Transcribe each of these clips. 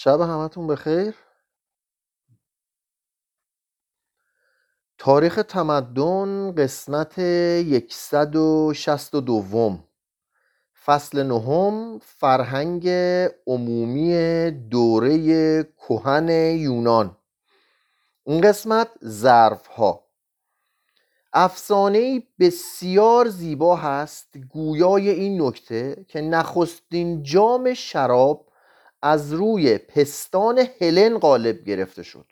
شب همتون بخیر. تاریخ تمدن قسمت 162 فصل نهم فرهنگ عمومی دوره کهن یونان. این قسمت ظرف ها افسانه بسیار زیبا هست. گویای این نکته که نخستین جام شراب از روی پستان هلن غالب گرفته شد.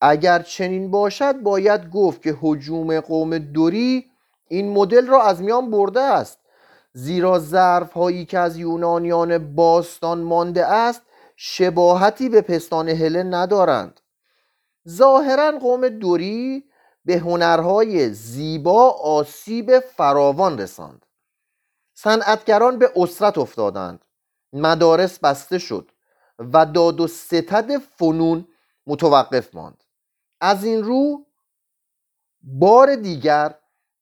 اگر چنین باشد باید گفت که حجوم قوم دوری این مدل را از میان برده است. زیرا ظرف هایی که از یونانیان باستان مانده است شباهتی به پستان هلن ندارند. ظاهرا قوم دوری به هنرهای زیبا آسیب فراوان رساند. صنعتگران به اسرت افتادند. مدارس بسته شد و داد و ستد فنون متوقف ماند. از این رو بار دیگر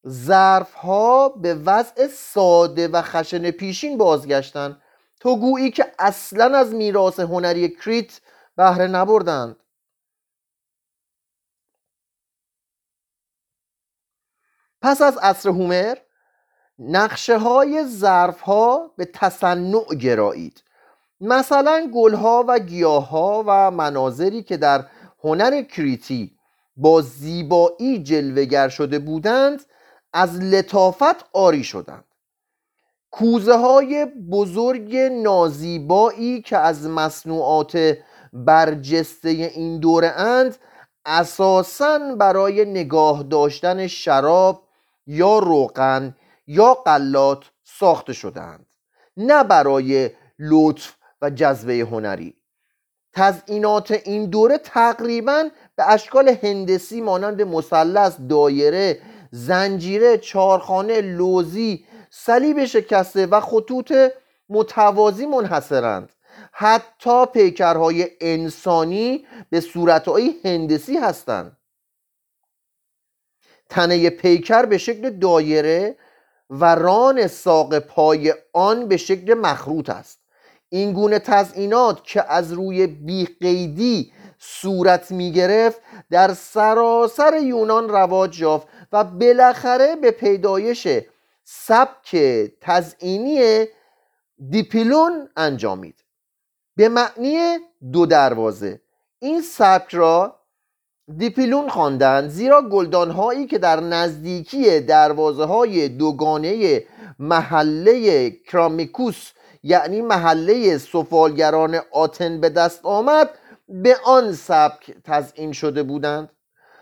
ظرف ها به وضع ساده و خشن پیشین بازگشتند تا گویی که اصلا از میراث هنری کریت بهره نبردند. پس از عصر هومر نقشه های ظرف ها به تصنع گرایید. مثلا گلها و گیاها و مناظری که در هنر کریتی با زیبایی جلوگر شده بودند از لطافت آری شدند. کوزه های بزرگ نازیبایی که از مصنوعات برجسته این دوره اند اساسا برای نگاه داشتن شراب یا روغن یا قلات ساخته شدهاند نه برای لطف و جذبه هنری. تزئینات این دوره تقریبا به اشکال هندسی مانند مثلث دایره زنجیره چارخانه لوزی صلیب شکسته و خطوط متوازی منحصرند. حتی پیکرهای انسانی به صورتهای هندسی هستند. تنه پیکر به شکل دایره و ران ساق پای آن به شکل مخروط است. این گونه تزئینات که از روی بیقیدی صورت می گرفت در سراسر یونان رواج یافت و بالاخره به پیدایش سبک تزئینی دیپیلون انجامید. به معنی دو دروازه. این سبک را دیپیلون خواندند زیرا گلدان هایی که در نزدیکی دروازه های دوگانه محله کرامیکوس یعنی محله سفالگران آتن به دست آمد به آن سبک تزئین شده بودند.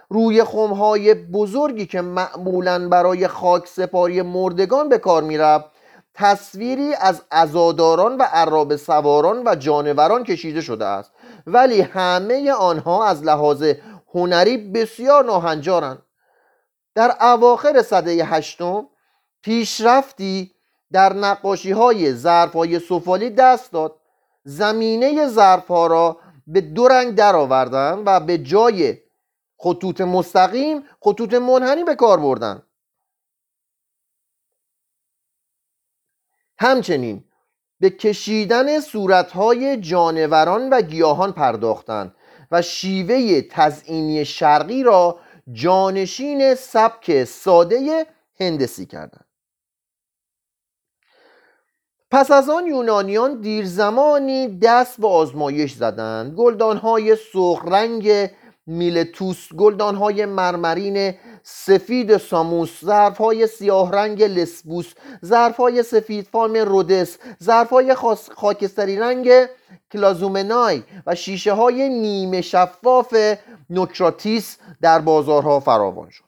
روی خمهای بزرگی که معمولا برای خاک سپاری مردگان به کار می‌رفت تصویری از ازاداران و عراب سواران و جانوران کشیده شده است. ولی همه آنها از لحاظ هنری بسیار ناهنجارند در اواخر صده هشتم پیشرفتی در نقاشی های ظرف های سفالی دست داد. زمینه ظرف ها را به دو رنگ درآوردند و به جای خطوط مستقیم خطوط منحنی به کار بردن. همچنین به کشیدن صورتهای جانوران و گیاهان پرداختند و شیوه تزئینی شرقی را جانشین سبک ساده هندسی کردند. پس از آن یونانیان دیر زمانی دست به آزمایش زدند. گلدانهای سرخ رنگ میلتوس گلدانهای مرمرین سفید ساموس ظرفهای سیاه رنگ لسبوس ظرفهای سفید فام رودس ظرفهای خاکستری رنگ کلازومنای و شیشه های نیمه شفاف نوکراتیس در بازارها فراوان شد.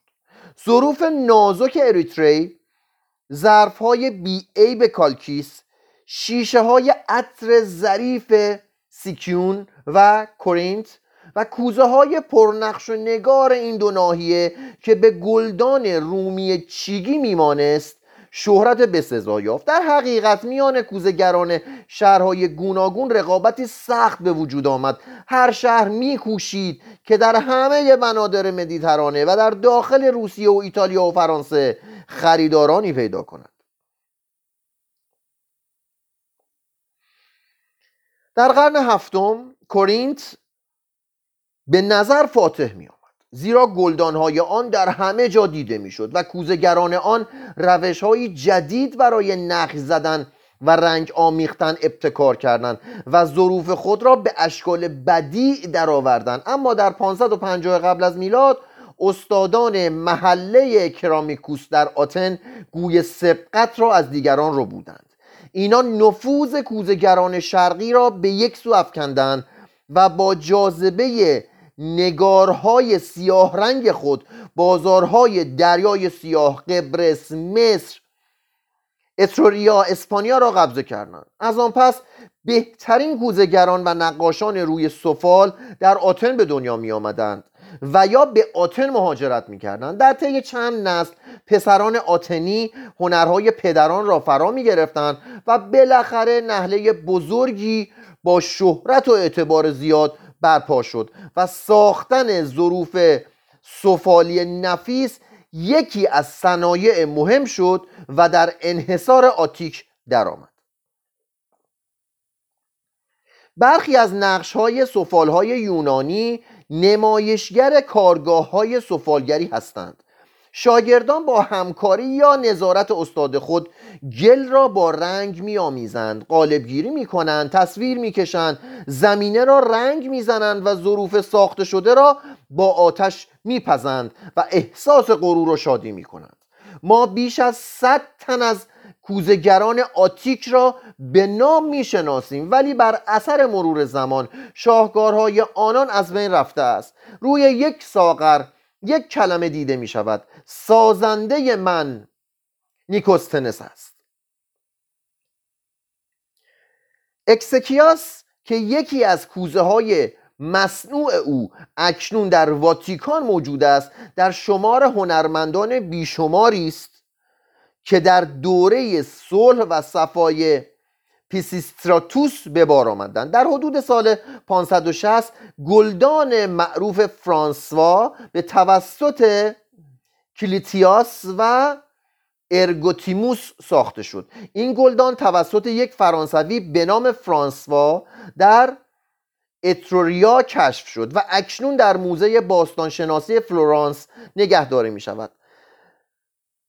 ظروف نازک اریتری ظرفهای بی به کالکیس شیشه های عطر ظریف سیکیون و کورینت و کوزه های پرنقش و نگار این دو ناحیه که به گلدان رومی چیگی میمانست شهرت بسزا یافت. در حقیقت میان کوزهگران شهرهای گوناگون رقابتی سخت به وجود آمد. هر شهر میکوشید که در همه بنادر مدیترانه و در داخل روسیه و ایتالیا و فرانسه خریدارانی پیدا کند. در قرن هفتم کورینت به نظر فاتح می آمد زیرا گلدانهای آن در همه جا دیده می‌شد و کوزگران آن روش جدید برای نقش زدن و رنگ آمیختن ابتکار کردند و ظروف خود را به اشکال بدیع درآوردند. اما در 550 قبل از میلاد استادان محله کرامیکوس در آتن گوی سبقت را از دیگران رو بودند. اینا نفوذ کوزگران شرقی را به یک سو افکندند و با جاذبه نگارهای سیاه رنگ خود بازارهای دریای سیاه قبرس مصر اتروریا اسپانیا را قبضه کردند. از آن پس بهترین کوزگران و نقاشان روی سفال در آتن به دنیا می آمدند و یا به آتن مهاجرت می کردند در طی چند نسل پسران آتنی هنرهای پدران را فرا می گرفتند و بالاخره نهله بزرگی با شهرت و اعتبار زیاد برپا شد و ساختن ظروف سفالی نفیس یکی از صنایع مهم شد و در انحصار آتیک درآمد. برخی از نقش های سفال های یونانی نمایشگر کارگاه های سفالگری هستند. شاگردان با همکاری یا نظارت استاد خود گل را با رنگ میآمیزند قالبگیری می کنند تصویر می‌کشند زمینه را رنگ می‌زنند و ظروف ساخته شده را با آتش میپزند و احساس غرور و شادی می کنند ما بیش از صد تن از کوزگران آتیک را به نام می‌شناسیم ولی بر اثر مرور زمان شاهکارهای آنان از بین رفته است. روی یک ساغر یک کلمه دیده می شود سازنده من نیکوستنس است. اکسکیاس که یکی از کوزه های مصنوع او اکنون در واتیکان موجود است در شمار هنرمندان بیشماری است که در دوره صلح و صفای پیسیستراتوس به بار آمدند در حدود سال 560 گلدان معروف فرانسوا به توسط کلیتیاس و ارگوتیموس ساخته شد. این گلدان توسط یک فرانسوی به نام فرانسوا در اتروریا کشف شد و اکنون در موزه باستانشناسی فلورانس نگهداری می شود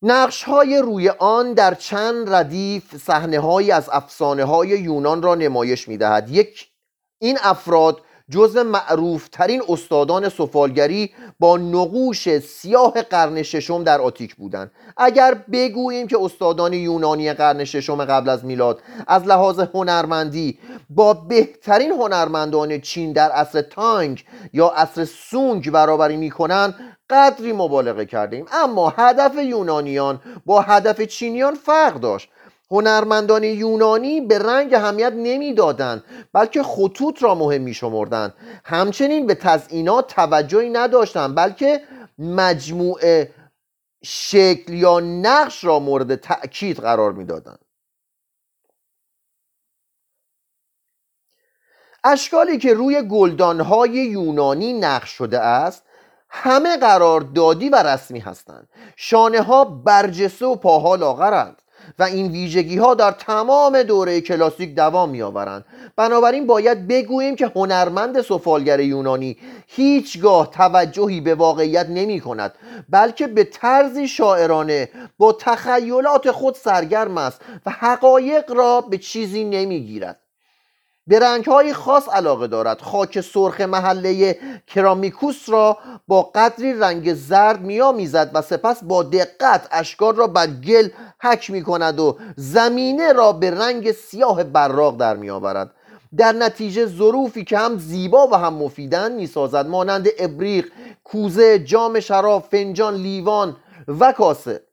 نقش های روی آن در چند ردیف صحنه از افسانه های یونان را نمایش می دهد یک این افراد جزء معروف ترین استادان سفالگری با نقوش سیاه قرن ششم در آتیک بودند اگر بگوییم که استادان یونانی قرن ششم قبل از میلاد از لحاظ هنرمندی با بهترین هنرمندان چین در عصر تانگ یا عصر سونگ برابری می‌کنند قدری مبالغه کردیم. اما هدف یونانیان با هدف چینیان فرق داشت. هنرمندان یونانی به رنگ اهمیت نمی‌دادند بلکه خطوط را مهم می. همچنین به تزئینات توجهی نداشتند بلکه مجموعه شکل یا نقش را مورد تأکید قرار می‌دادند اشکالی که روی گلدانهای یونانی نقش شده است همه قرار دادی و رسمی هستند. شانه ها برجسته و پاها لاغرند. و این ویژگی ها در تمام دوره کلاسیک دوام می آورند بنابراین باید بگوییم که هنرمند سفالگر یونانی هیچگاه توجهی به واقعیت نمی کند بلکه به طرزی شاعرانه با تخیلات خود سرگرم است و حقایق را به چیزی نمی گیرد به رنگهای خاص علاقه دارد. خاک سرخ محله کرامیکوس را با قدری رنگ زرد میآمیزد و سپس با دقت اشکار را بر گل حک می کند و زمینه را به رنگ سیاه براق در می آورد در نتیجه ظروفی که هم زیبا و هم مفیدن می سازد مانند ابریق، کوزه، جام شراب، فنجان، لیوان و کاسه.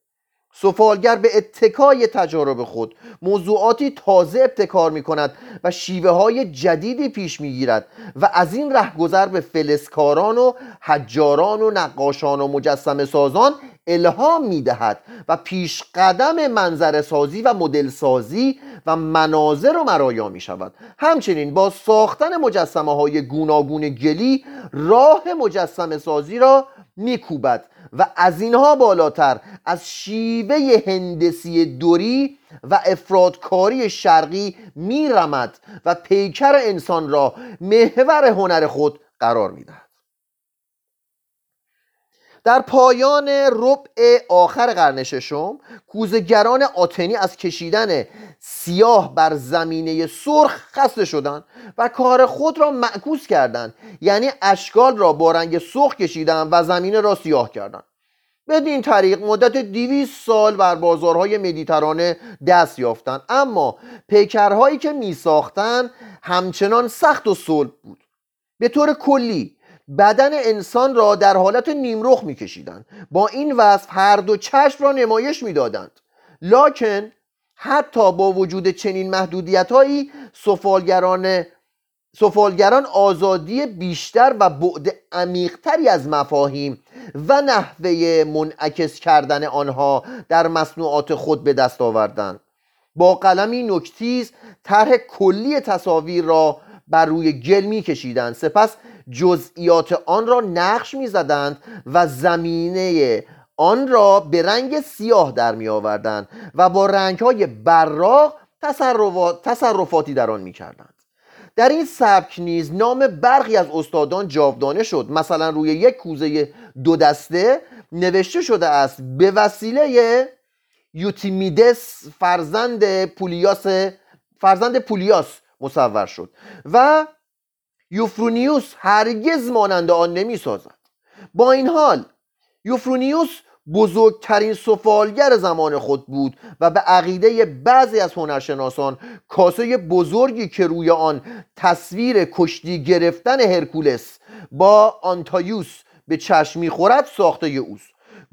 سفالگر به اتکای تجارب خود موضوعاتی تازه ابتکار می کند و شیوه های جدیدی پیش می گیرد و از این رهگذر به فلسکاران و حجاران و نقاشان و مجسم سازان الهام می دهد و پیش قدم منظر سازی و مدل سازی و مناظر و مرایا می شود همچنین با ساختن مجسمه های گوناگون گلی راه مجسم سازی را می کوبد و از اینها بالاتر از شیوه هندسی دوری و افرادکاری شرقی میرمد و پیکر انسان را محور هنر خود قرار می‌دهد. در پایان ربع آخر قرن ششم کوزگران آتنی از کشیدن سیاه بر زمینه سرخ خسته شدند و کار خود را معکوس کردند یعنی اشکال را با رنگ سرخ کشیدند و زمینه را سیاه کردند. بدین طریق مدت 200 سال بر بازارهای مدیترانه دست یافتند اما پیکرهایی که می ساختند همچنان سخت و صلب بود. به طور کلی بدن انسان را در حالت نیمرخ میکشیدند. با این وصف هر دو چشم را نمایش می‌دادند. لاکن حتی با وجود چنین محدودیت هایی سفالگران سفالگران آزادی بیشتر و بعد عمیقتری از مفاهیم و نحوه منعکس کردن آنها در مصنوعات خود به دست آوردند. با قلمی نکتیز طرح کلی تصاویر را بر روی گل می کشیدند سپس جزئیات آن را نقش می زدند و زمینه آن را به رنگ سیاه در می آوردند و با رنگ های براق تصرفاتی در آن می کردند در این سبک نیز نام برخی از استادان جاودانه شد. مثلا روی یک کوزه دو دسته نوشته شده است به وسیله یوتیمیدس فرزند پولیاس فرزند پولیاس مصور شد. و یوفرونیوس هرگز مانند آن نمی سازد با این حال یوفرونیوس بزرگترین سفالگر زمان خود بود و به عقیده بعضی از هنرشناسان کاسه بزرگی که روی آن تصویر کشتی گرفتن هرکولس با آنتایوس به چشم می‌خورد ساخته اوست.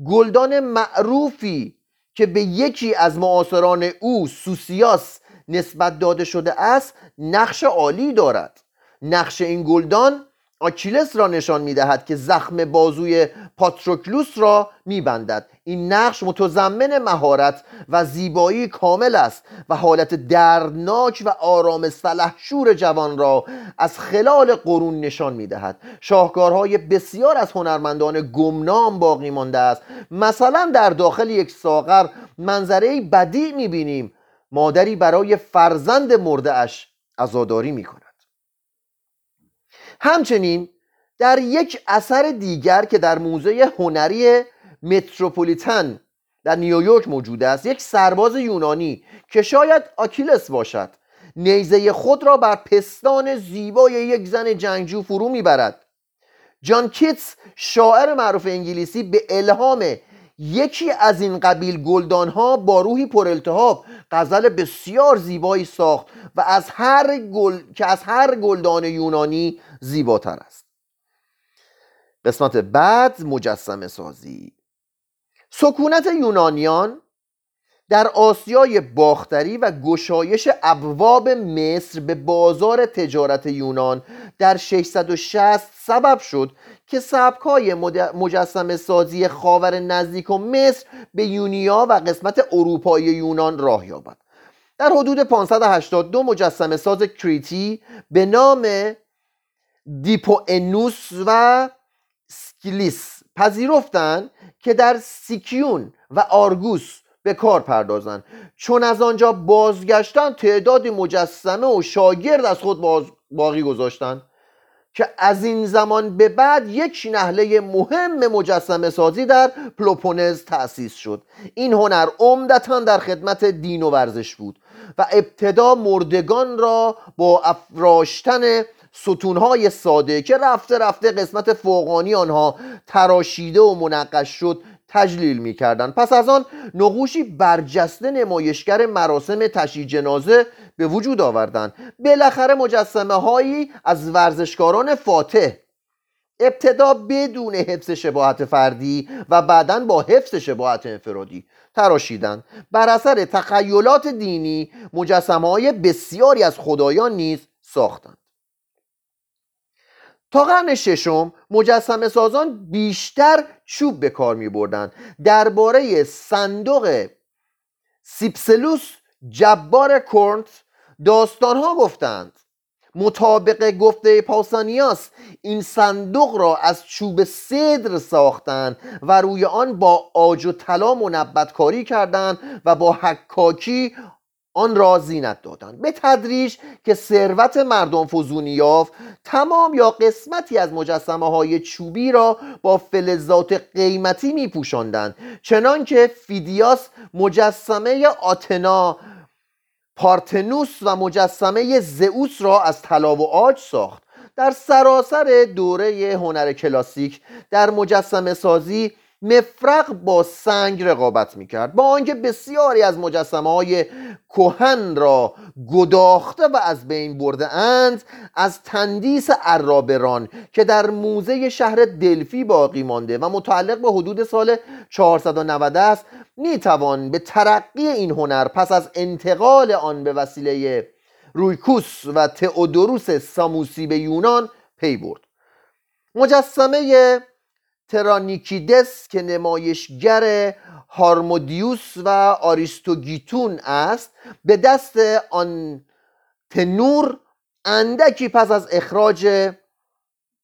گلدان معروفی که به یکی از معاصران او سوسیاس نسبت داده شده است نقش عالی دارد. نقش این گلدان آکیلس را نشان می‌دهد که زخم بازوی پاتروکلوس را میبندد. این نقش متضمن مهارت و زیبایی کامل است و حالت دردناک و آرام سلحشور جوان را از خلال قرون نشان می‌دهد. شاهکارهای بسیار از هنرمندان گمنام باقی مانده است. مثلا در داخل یک ساغر منظره بدی می‌بینیم. مادری برای فرزند مرده اش عزاداری می‌کند. همچنین در یک اثر دیگر که در موزه هنری متروپولیتن در نیویورک موجود است یک سرباز یونانی که شاید آکیلس باشد نیزه خود را بر پستان زیبای یک زن جنگجو فرو می‌برد. جان کیتس شاعر معروف انگلیسی به الهام یکی از این قبیل گلدان ها با روحی پرالتهاب غزل بسیار زیبایی ساخت و از هر گل که از هر گلدان یونانی زیباتر است. قسمت بعد مجسمه سازی. سکونت یونانیان در آسیای باختری و گشایش ابواب مصر به بازار تجارت یونان در 660 سبب شد که سبکای مجسم سازی خاور نزدیک و مصر به یونیا و قسمت اروپایی یونان راه یابد. در حدود 582 مجسم ساز کریتی به نام دیپوئنوس و سکلیس پذیرفتند که در سیکیون و آرگوس به کار پردازند چون از آنجا بازگشتن تعداد مجسمه و شاگرد از خود باقی گذاشتند که از این زمان به بعد یک نحله مهم مجسمه سازی در پلوپونز تأسیس شد. این هنر عمدتا در خدمت دین و ورزش بود و ابتدا مردگان را با افراشتن ستونهای ساده که رفته رفته قسمت فوقانی آنها تراشیده و منقش شد تجلیل می کردن. پس از آن نقوشی برجسته نمایشگر مراسم تشییع جنازه به وجود آوردند. بالاخره مجسمه هایی از ورزشکاران فاتح ابتدا بدون حفظ شباهت فردی و بعدا با حفظ شباهت انفرادی تراشیدند. بر اثر تخیلات دینی مجسمه های بسیاری از خدایان نیز ساختند. تا قرن ششم مجسم سازان بیشتر چوب به کار می بردن. درباره صندوق سیپسلوس جبار کورنت داستان ها گفتند. مطابق گفته پاسانیاس این صندوق را از چوب صدر ساختند و روی آن با آج و طلا منبت کاری کردند و با حکاکی آن را زینت دادند به تدریج که ثروت مردم فزونی یافت تمام یا قسمتی از مجسمه های چوبی را با فلزات قیمتی می پوشاندند چنانکه فیدیاس مجسمه آتنا پارتنوس و مجسمه زئوس را از طلا و عاج ساخت. در سراسر دوره هنر کلاسیک در مجسمه سازی مفرق با سنگ رقابت می‌کرد با آنکه بسیاری از مجسمه های کهن را گداخته و از بین برده اند از تندیس ارابه ران که در موزه شهر دلفی باقی مانده و متعلق به حدود سال 490 است می‌توان به ترقی این هنر پس از انتقال آن به وسیله رویکوس و تئودوروس ساموسی به یونان پی برد. مجسمه ترانیکیدس که نمایشگر هارمودیوس و آریستوگیتون است به دست آن تنور اندکی پس از اخراج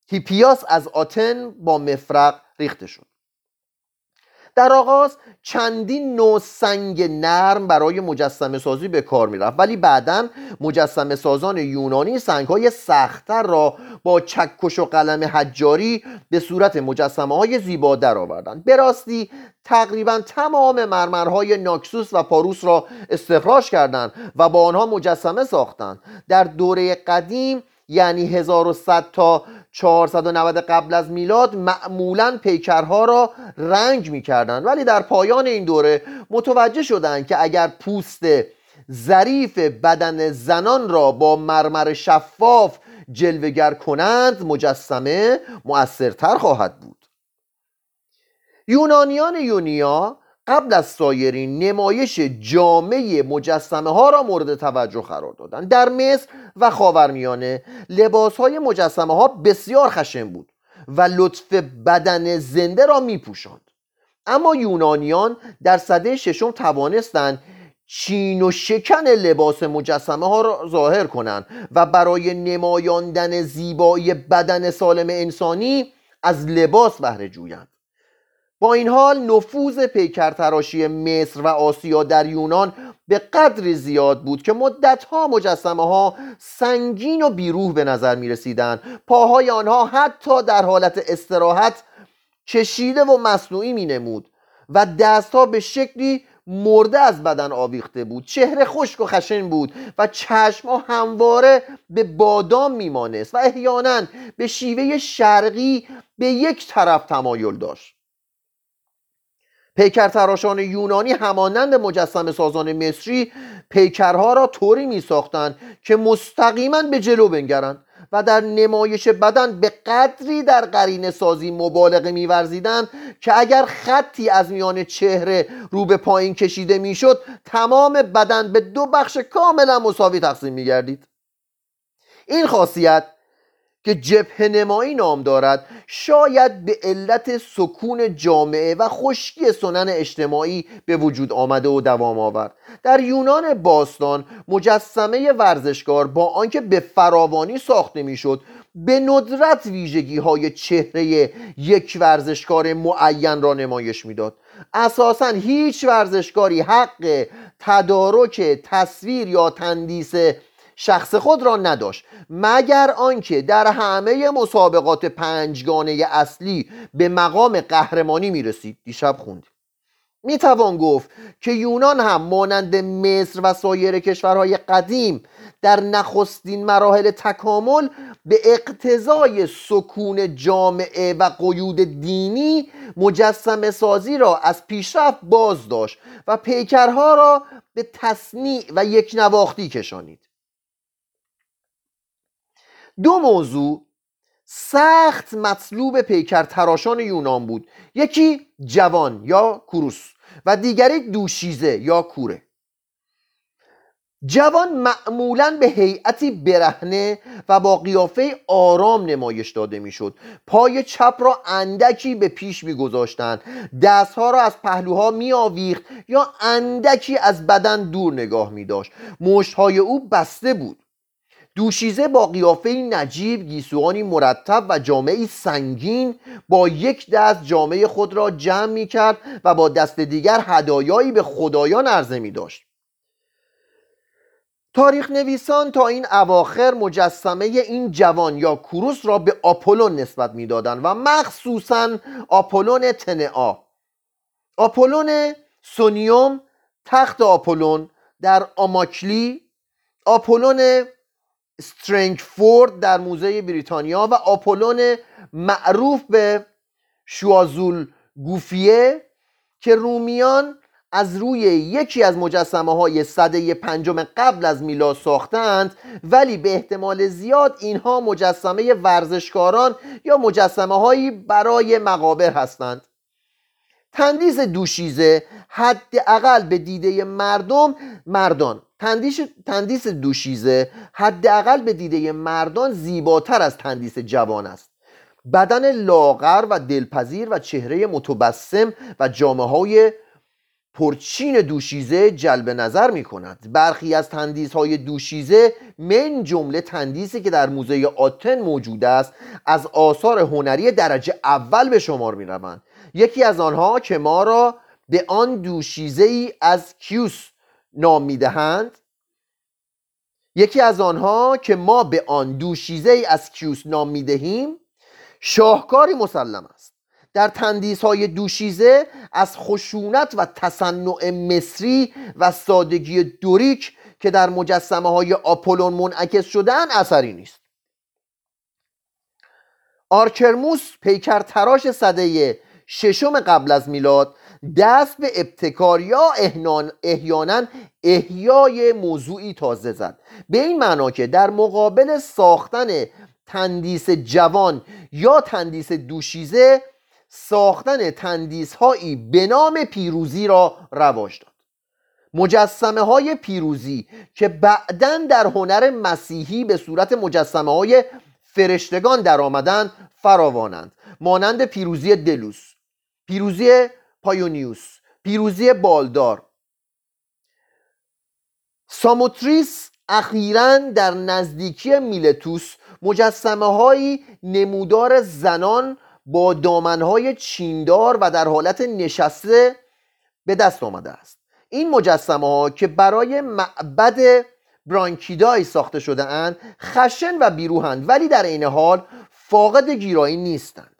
هیپیاس از آتن با مفرق ریخته شد. در آغاز چندین نوع سنگ نرم برای مجسمه سازی به کار می‌رفت ولی بعدا مجسمه سازان یونانی سنگ های سختتر را با چکش و قلم حجاری به صورت مجسمه های زیبا در آوردند به راستی تقریبا تمام مرمرهای ناکسوس و پاروس را استخراج کردند و با آنها مجسمه ساختند. در دوره قدیم یعنی 1100 تا 490 قبل از میلاد معمولا پیکرها را رنگ می‌کردند. ولی در پایان این دوره متوجه شدند که اگر پوست ظریف بدن زنان را با مرمر شفاف جلوگر کنند مجسمه مؤثرتر خواهد بود. یونانیان یونیا قبل از سایرین نمایش جامعه مجسمه ها را مورد توجه قرار دادند در مصر و خاورمیانه لباس های مجسمه ها بسیار خشن بود و لطف بدن زنده را می پوشند. اما یونانیان در صده ششم توانستند چین و شکن لباس مجسمه ها را ظاهر کنند و برای نمایاندن زیبایی بدن سالم انسانی از لباس بهره جویند با این حال نفوذ پیکرتراشی مصر و آسیا در یونان به قدری زیاد بود که مدتها مجسمه ها سنگین و بیروح به نظر می رسیدن پاهای آنها حتی در حالت استراحت کشیده و مصنوعی می نمود و دستها به شکلی مرده از بدن آویخته بود. چهره خشک و خشن بود و چشمها همواره به بادام میمانست و احیانا به شیوه شرقی به یک طرف تمایل داشت. پیکرتراشان یونانی همانند مجسم سازان مصری پیکرها را طوری می ساختند که مستقیما به جلو بنگرند و در نمایش بدن به قدری در قرین سازی مبالغه میورزیدند که اگر خطی از میان چهره رو به پایین کشیده می‌شد تمام بدن به دو بخش کاملا مساوی تقسیم میگردید. این خاصیت که جبه نمایی نام دارد شاید به علت سکون جامعه و خشکی سنن اجتماعی به وجود آمده و دوام آورد. در یونان باستان مجسمه ورزشکار با آنکه به فراوانی ساخته می‌شد به ندرت ویژگی های چهره یک ورزشکار معین را نمایش می‌داد. اساسا هیچ ورزشکاری حق تدارک تصویر یا تندیس شخص خود را نداشت مگر آنکه در همه مسابقات پنجگانه اصلی به مقام قهرمانی می رسید دیشب خوندیم می توان گفت که یونان هم مانند مصر و سایر کشورهای قدیم در نخستین مراحل تکامل به اقتضای سکون جامعه و قیود دینی مجسم سازی را از پیشرفت باز داشت و پیکرها را به تصنیع و یک نواختی کشانید. دو موضوع سخت مطلوب پیکر تراشان یونان بود. یکی جوان یا کوروس و دیگری دوشیزه یا کوره. جوان معمولا به هیئتی برهنه و با قیافه آرام نمایش داده می‌شد. پای چپ را اندکی به پیش میگذاشتند. دستها را از پهلوها میآویخت یا اندکی از بدن دور نگاه می داشت مشتهای او بسته بود. دوشیزه با قیافه نجیب گیسوانی مرتب و جامعه سنگین با یک دست جامعه خود را جمع می کرد و با دست دیگر هدایایی به خدایان عرضه می داشت تاریخ نویسان تا این اواخر مجسمه این جوان یا کوروس را به آپولون نسبت می‌دادند و مخصوصا آپولون تنعا آپولون سونیوم تخت آپولون در آماکلی آپولون سترنگفورد در موزه بریتانیا و آپولون معروف به شوازول گوفیه که رومیان از روی یکی از مجسمه های صده پنجم قبل از میلاد ساختند ولی به احتمال زیاد اینها مجسمه ورزشکاران یا مجسمه هایی برای مقابر هستند. تندیس دوشیزه حداقل به دیده مردم مردان تندیس, تندیس دوشیزه حداقل به دیده مردان زیباتر از تندیس جوان است. بدن لاغر و دلپذیر و چهره متبسم و جامعه های پرچین دوشیزه جلب نظر می کند برخی از تندیس های دوشیزه من جمله تندیسی که در موزه آتن موجود است از آثار هنری درجه اول به شمار می روند یکی از آنها که ما را به آن دوشیزه ای از کیوس نام می دهند یکی از آنها که ما به آن دوشیزه ای از کیوس نام می دهیم شاهکاری مسلم است. در تندیس های دوشیزه از خشونت و تصنع مصری و سادگی دوریک که در مجسمه های آپولون منعکس شدن اثری نیست. آرکرموس پیکر تراش سده ششم قبل از میلاد دست به ابتکار یا احیانا احیای موضوعی تازه زد. به این معنا که در مقابل ساختن تندیس جوان یا تندیس دوشیزه ساختن تندیس هایی به نام پیروزی را رواج داد. مجسمه های پیروزی که بعدا در هنر مسیحی به صورت مجسمه های فرشتگان در آمدند فراوانند. مانند پیروزی دلوس. پیروزی پایونیوس پیروزی بالدار. ساموتریس اخیرا در نزدیکی میلتوس مجسمه هایی نمودار زنان با دامنهای چیندار و در حالت نشسته به دست آمده است. این مجسمه ها که برای معبد برانکیدای ساخته شده اند خشن و بیروهند ولی در این حال فاقد گیرایی نیستند.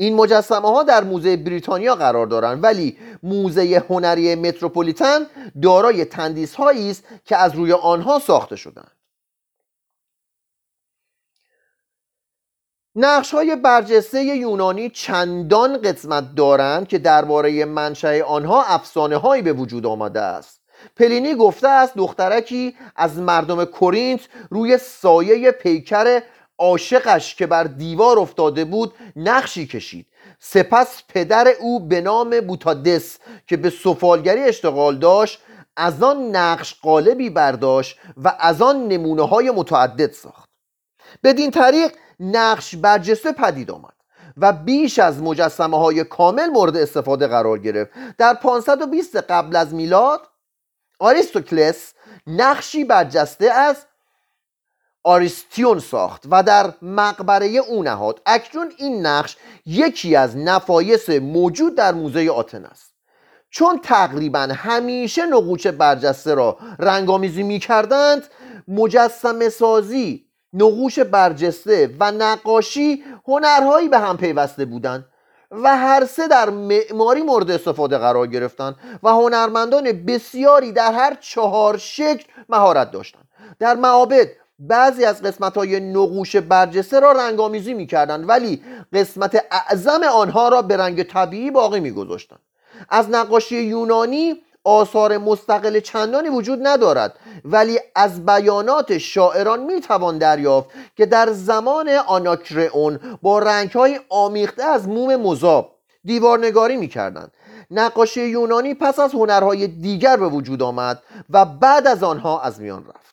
این مجسمه ها در موزه بریتانیا قرار دارند ولی موزه هنری متروپولیتن دارای تندیس هایی است که از روی آنها ساخته شدند. نقش های برجسته یونانی چندان قسمت دارند که درباره منشأ آنها افسانه هایی به وجود آمده است. پلینی گفته است دخترکی از مردم کورینت روی سایه پیکر عاشقش که بر دیوار افتاده بود نقشی کشید. سپس پدر او به نام بوتادس که به سفالگری اشتغال داشت از آن نقش قالبی برداشت و از آن نمونه های متعدد ساخت. بدین طریق نقش برجسته پدید آمد و بیش از مجسمه های کامل مورد استفاده قرار گرفت. در 520 قبل از میلاد آریستوکلس نقشی برجسته از آریستیون ساخت و در مقبره او نهاد. اکنون این نقش یکی از نفایس موجود در موزه آتن است. چون تقریبا همیشه نقوش برجسته را رنگامیزی می کردند مجسم سازی نقوش برجسته و نقاشی هنرهایی به هم پیوسته بودند و هر سه در معماری مورد استفاده قرار گرفتند و هنرمندان بسیاری در هر چهار شکل مهارت داشتند. در معابد بعضی از قسمت های نقوش برجسته را رنگامیزی می کردند ولی قسمت اعظم آنها را به رنگ طبیعی باقی می گذاشتند از نقاشی یونانی آثار مستقل چندانی وجود ندارد ولی از بیانات شاعران می‌توان دریافت که در زمان آناکرئون با رنگهای آمیخته از موم مذاب دیوارنگاری می‌کردند. نقاشی یونانی پس از هنرهای دیگر به وجود آمد و بعد از آنها از میان رفت.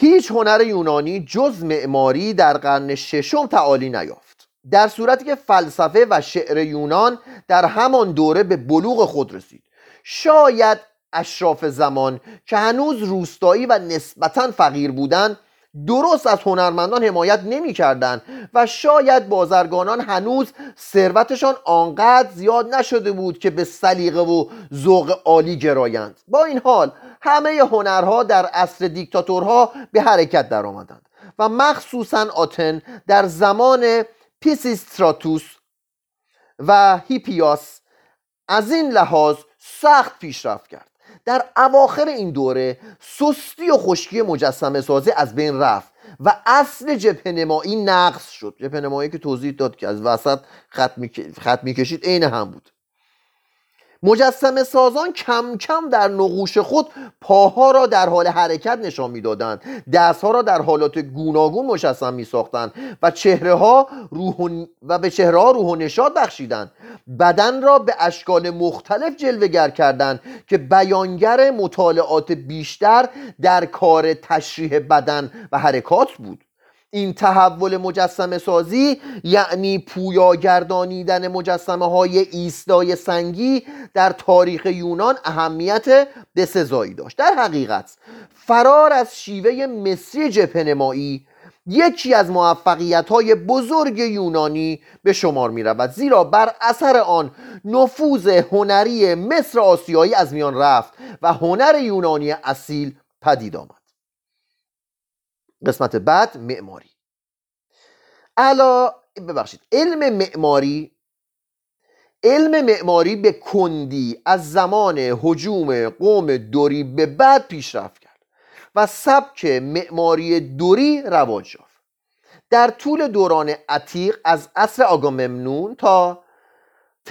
هیچ هنر یونانی جز معماری در قرن ششم تعالی نیافت. در صورتی که فلسفه و شعر یونان در همان دوره به بلوغ خود رسید. شاید اشراف زمان که هنوز روستایی و نسبتا فقیر بودند درست از هنرمندان حمایت نمی‌کردند و شاید بازرگانان هنوز ثروتشان آنقدر زیاد نشده بود که به سلیقه و ذوق عالی گرایند. با این حال همه هنرها در عصر دیکتاتورها به حرکت درآمدند و مخصوصا آتن در زمان پیسیستراتوس و هیپیاس از این لحاظ سخت پیشرفت کرد. در اواخر این دوره سستی و خشکی مجسمه سازی از بین رفت و اصل جبهه نمایی نقص شد. جبهه نمایی که توضیح داد که از وسط خط می‌کشید عین هم بود. مجسم سازان کم کم در نقوش خود پاها را در حال حرکت نشان می‌دادند. دستها را در حالات گوناگون مجسم می ساختند و چهره ها روح و, به چهره ها روح و نشاد بخشیدند. بدن را به اشکال مختلف جلوگر کردند که بیانگر مطالعات بیشتر در کار تشریح بدن و حرکات بود. این تحول مجسمه سازی یعنی پویاگردانیدن مجسمه های ایستای سنگی در تاریخ یونان اهمیت بسزایی داشت. در حقیقت فرار از شیوه مصری جپنمایی یکی از موفقیت های بزرگ یونانی به شمار می رود زیرا بر اثر آن نفوذ هنری مصر آسیایی از میان رفت و هنر یونانی اصیل پدید آمد. قسمت بعد معماری. علا ببخشید علم معماری علم معماری به کندی از زمان حجوم قوم دوری به بعد پیشرفت کرد و سبک معماری دوری رواج یافت در طول دوران عتیق از عصر آگاممنون تا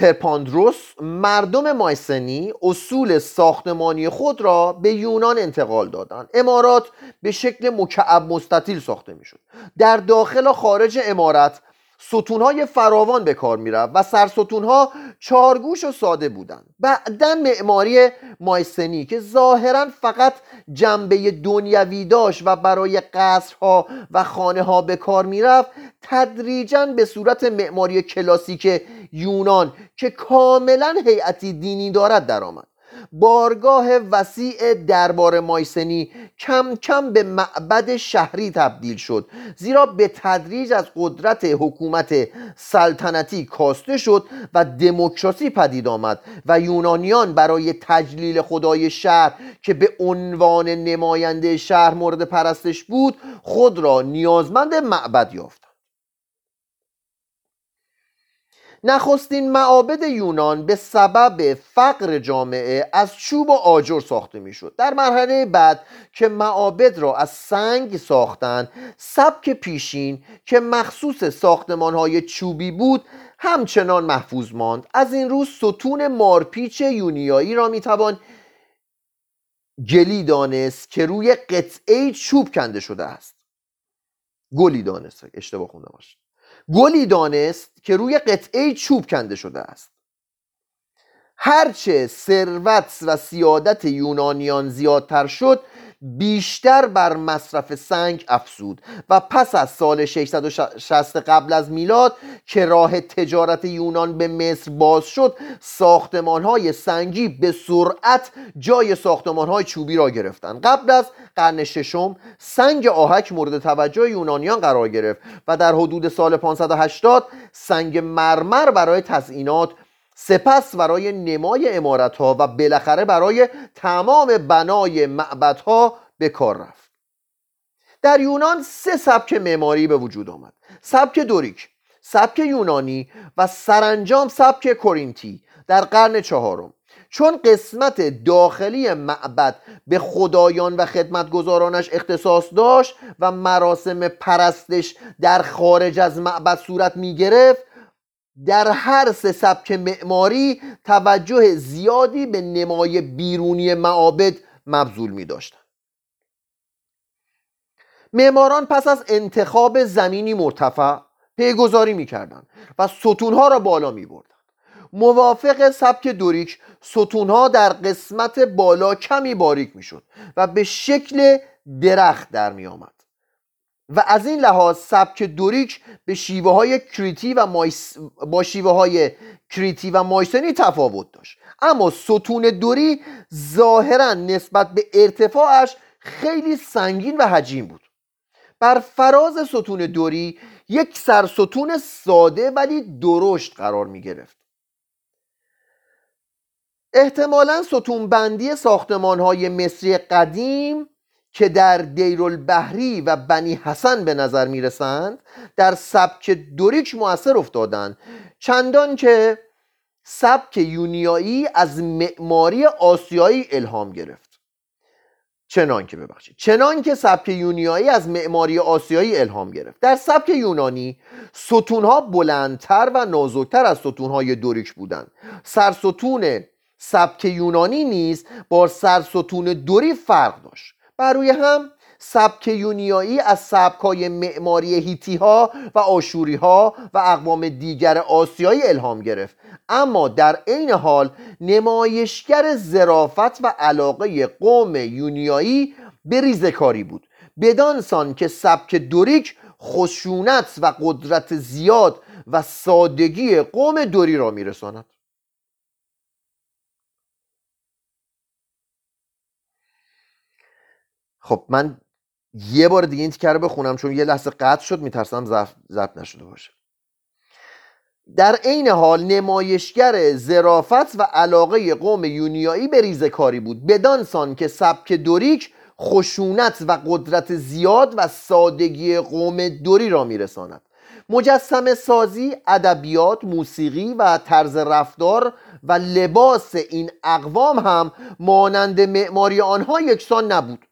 ترپاندروس مردم مایسنی اصول ساختمانی خود را به یونان انتقال دادند. امارات به شکل مکعب مستطیل ساخته می‌شد. در داخل و خارج امارت ستونهای فراوان به کار می‌رفت و سرستونها چارگوش و ساده بودند. بعدا معماری مایسنی که ظاهرا فقط جنبه دنیوی داشت و برای قصرها و خانه ها به کار می‌رفت تدریجا به صورت معماری کلاسیک یونان که کاملا هیئتی دینی دارد درآمد. بارگاه وسیع دربار مایسنی کم کم به معبد شهری تبدیل شد زیرا به تدریج از قدرت حکومت سلطنتی کاسته شد و دموکراسی پدید آمد و یونانیان برای تجلیل خدای شهر که به عنوان نماینده شهر مورد پرستش بود خود را نیازمند معبد یافت. نخستین معابد یونان به سبب فقر جامعه از چوب و آجر ساخته می‌شد. در مرحله بعد که معابد را از سنگ ساختند سبک پیشین که مخصوص ساختمان های چوبی بود همچنان محفوظ ماند. از این روز ستون مارپیچ یونیایی را می‌توان گلی دانست که روی قطعه چوب کنده شده است. گلی دانست. اشتباه خونده باشه گلی دانست که روی قطعه چوب کنده شده است. هرچه ثروت و سیادت یونانیان زیادتر شد بیشتر بر مصرف سنگ افزود و پس از سال 660 قبل از میلاد که راه تجارت یونان به مصر باز شد ساختمان های سنگی به سرعت جای ساختمان های چوبی را گرفتند. قبل از قرن ششم سنگ آهک مورد توجه یونانیان قرار گرفت و در حدود سال 580 سنگ مرمر برای تزئینات سپس برای نمای امارت ها و بالاخره برای تمام بنای معبد ها به کار رفت. در یونان سه سبک معماری به وجود آمد. سبک دوریک سبک یونانی و سرانجام سبک کورینتی در قرن چهارم. چون قسمت داخلی معبد به خدایان و خدمتگزارانش اختصاص داشت و مراسم پرستش در خارج از معبد صورت می گرفت در هر سه سبک معماری توجه زیادی به نمای بیرونی معابد مبذول می. معماران پس از انتخاب زمینی مرتفع پیگذاری می کردن و ستونها را بالا می بردن. موافق سبک دوریک ستونها در قسمت بالا کمی باریک می شد و به شکل درخت در می آمد و از این لحاظ سبک دوریک به شیوه های کریتی و مایس... با شیوه های کریتی و مایسنی تفاوت داشت. اما ستون دوری ظاهرا نسبت به ارتفاعش خیلی سنگین و حجیم بود. بر فراز ستون دوری یک سرستون ساده ولی درشت قرار می گرفت. احتمالا ستون بندی ساختمان های مصری قدیم که در دیرالبحری و بنی حسن به نظر می رسند در سبک دوریک مؤثر افتادند. چندان که سبک یونیایی از معماری آسیایی الهام گرفت. چنان که ببخشید. چنان که سبک یونیایی از معماری آسیایی الهام گرفت. در سبک یونانی ستونها بلندتر و نازکتر از ستونهای دوریک بودند. سرستون سبک یونانی نیز با سرستون دوری فرق داشت. بر روی هم سبک یونیایی از سبکای معماری هیتی ها و آشوری ها و اقوام دیگر آسیایی الهام گرفت. اما در عین حال نمایشگر زرافت و علاقه قوم یونیایی به ریزکاری بود. بدانسان که سبک دوریک خشونت و قدرت زیاد و سادگی قوم دوری را میرساند. خب من یه بار دیگه این تیکر رو بخونم چون یه لحظه قطع شد میترسم ضبط نشده باشه. در عین حال نمایشگر زرافت و علاقه قوم یونیایی به ریزکاری بود. بدانسان که سبک دوریک خشونت و قدرت زیاد و سادگی قوم دوری را میرساند. مجسم سازی، ادبیات، موسیقی و طرز رفتار و لباس این اقوام هم مانند معماری آنها یکسان نبود.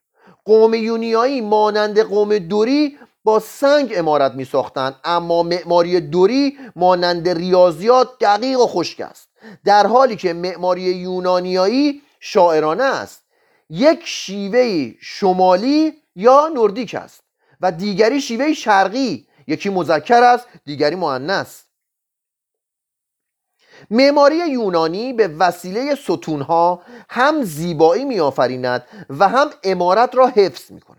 قوم یونیایی مانند قوم دوری با سنگ امارت می ساختند اما معماری دوری مانند ریاضیات دقیق و خشک است در حالی که معماری یونانیایی شاعرانه است. یک شیوه شمالی یا نوردیک است و دیگری شیوه شرقی یکی مذکر است دیگری مؤنث. معماری یونانی به وسیله ستونها هم زیبایی میآفریند و هم امارت را حفظ می کند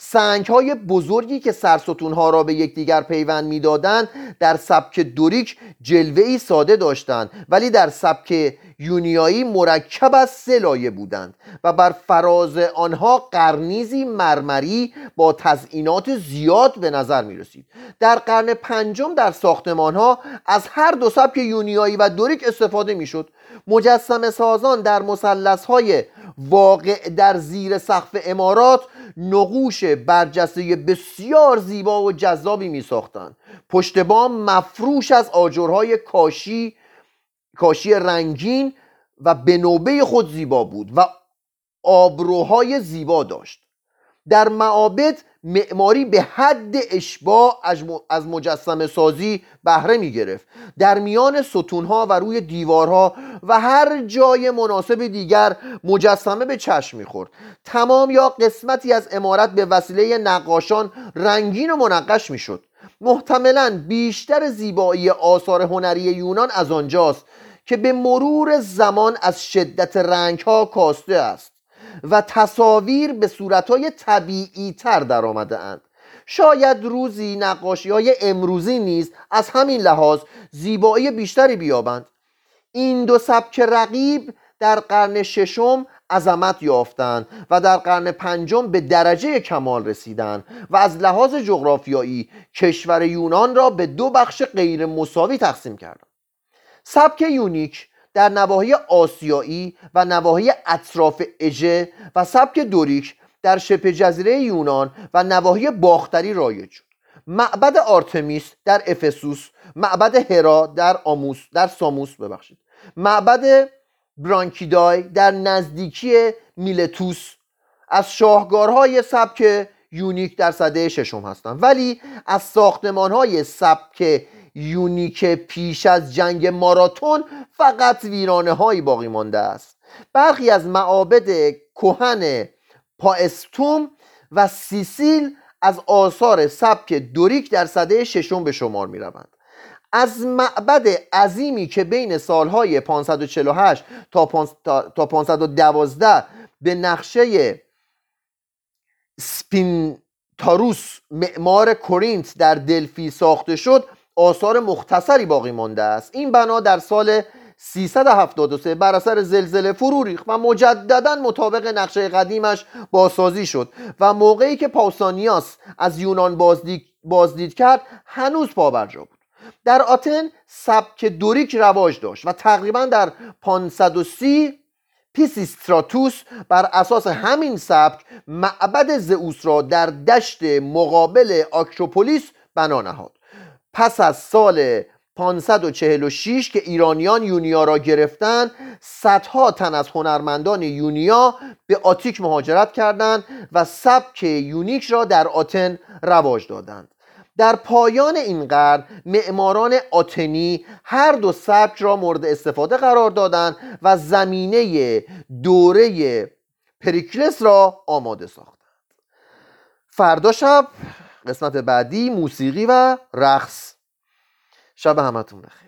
سنگ های بزرگی که سرستونها را به یکدیگر پیوند می‌دادند در سبک دوریک جلوه ای ساده داشتند ولی در سبک یونیایی مرکب از سه لایه بودند و بر فراز آنها قرنیزی مرمری با تزئینات زیاد به نظر می رسید در قرن پنجم در ساختمان ها از هر دو سبک یونیایی و دوریک استفاده می شد مجسم سازان در مسلس های واقع در زیر سقف امارات نقوش برجسته بسیار زیبا و جذابی می ساختند پشت بام مفروش از آجرهای کاشی کاشی رنگین و به نوبه خود زیبا بود و آبروهای زیبا داشت. در معابد معماری به حد اشباع از مجسم سازی بهره می گرفت. در میان ستونها و روی دیوارها و هر جای مناسب دیگر مجسمه به چشم می‌خورد تمام یا قسمتی از امارت به وسیله نقاشان رنگین و منقش می‌شد محتملا بیشتر زیبایی آثار هنری یونان از آنجاست که به مرور زمان از شدت رنگ ها کاسته است و تصاویر به صورتهای طبیعی تر در آمده اند شاید روزی نقاشی های امروزی نیز از همین لحاظ زیبایی بیشتری بیابند. این دو سبک رقیب در قرن ششم عظمت یافتند و در قرن پنجم به درجه کمال رسیدند و از لحاظ جغرافیایی کشور یونان را به دو بخش غیر مساوی تقسیم کردند. سبک یونیک در نواحی آسیایی و نواحی اطراف اژه و سبک دوریک در شبه جزیره یونان و نواحی باختری رایج شد. معبد آرتمیس در افسوس معبد هرا در آموس در ساموس ببخشید. معبد برانکیدای در نزدیکی میلتوس از شاهکارهای سبک یونیک در سده ششم هستند. ولی از ساختمانهای سبک یونیک پیش از جنگ ماراتون فقط ویرانه هایی باقی مانده است. برخی از معابد کهن پاستوم و سیسیل از آثار سبک دوریک در صده ششم به شمار می روند از معبد عظیمی که بین سالهای 548 تا 512 به نقشه سپین تاروس معمار کورینت در دلفی ساخته شد آثار مختصری باقی مانده است. این بنا در سال 373 بر اثر زلزله فرو ریخت و مجددا مطابق نقشه قدیمش بازسازی شد و موقعی که پاوسانیاس از یونان بازدید, بازدید کرد هنوز پابرجا بود. در آتن سبک دوریک رواج داشت و تقریبا در 530 پیسیستراتوس بر اساس همین سبک معبد زئوس را در دشت مقابل آکروپولیس بنا نهاد. پس از سال 546 که ایرانیان یونیا را گرفتند صدها تن از هنرمندان یونیا به آتیک مهاجرت کردند و سبک یونیک را در آتن رواج دادند. در پایان این قرن معماران آتنی هر دو سبک را مورد استفاده قرار دادند و زمینه دوره پریکلس را آماده ساختند. فردا شب قسمت بعدی موسیقی و رقص. شب همتون بخیر.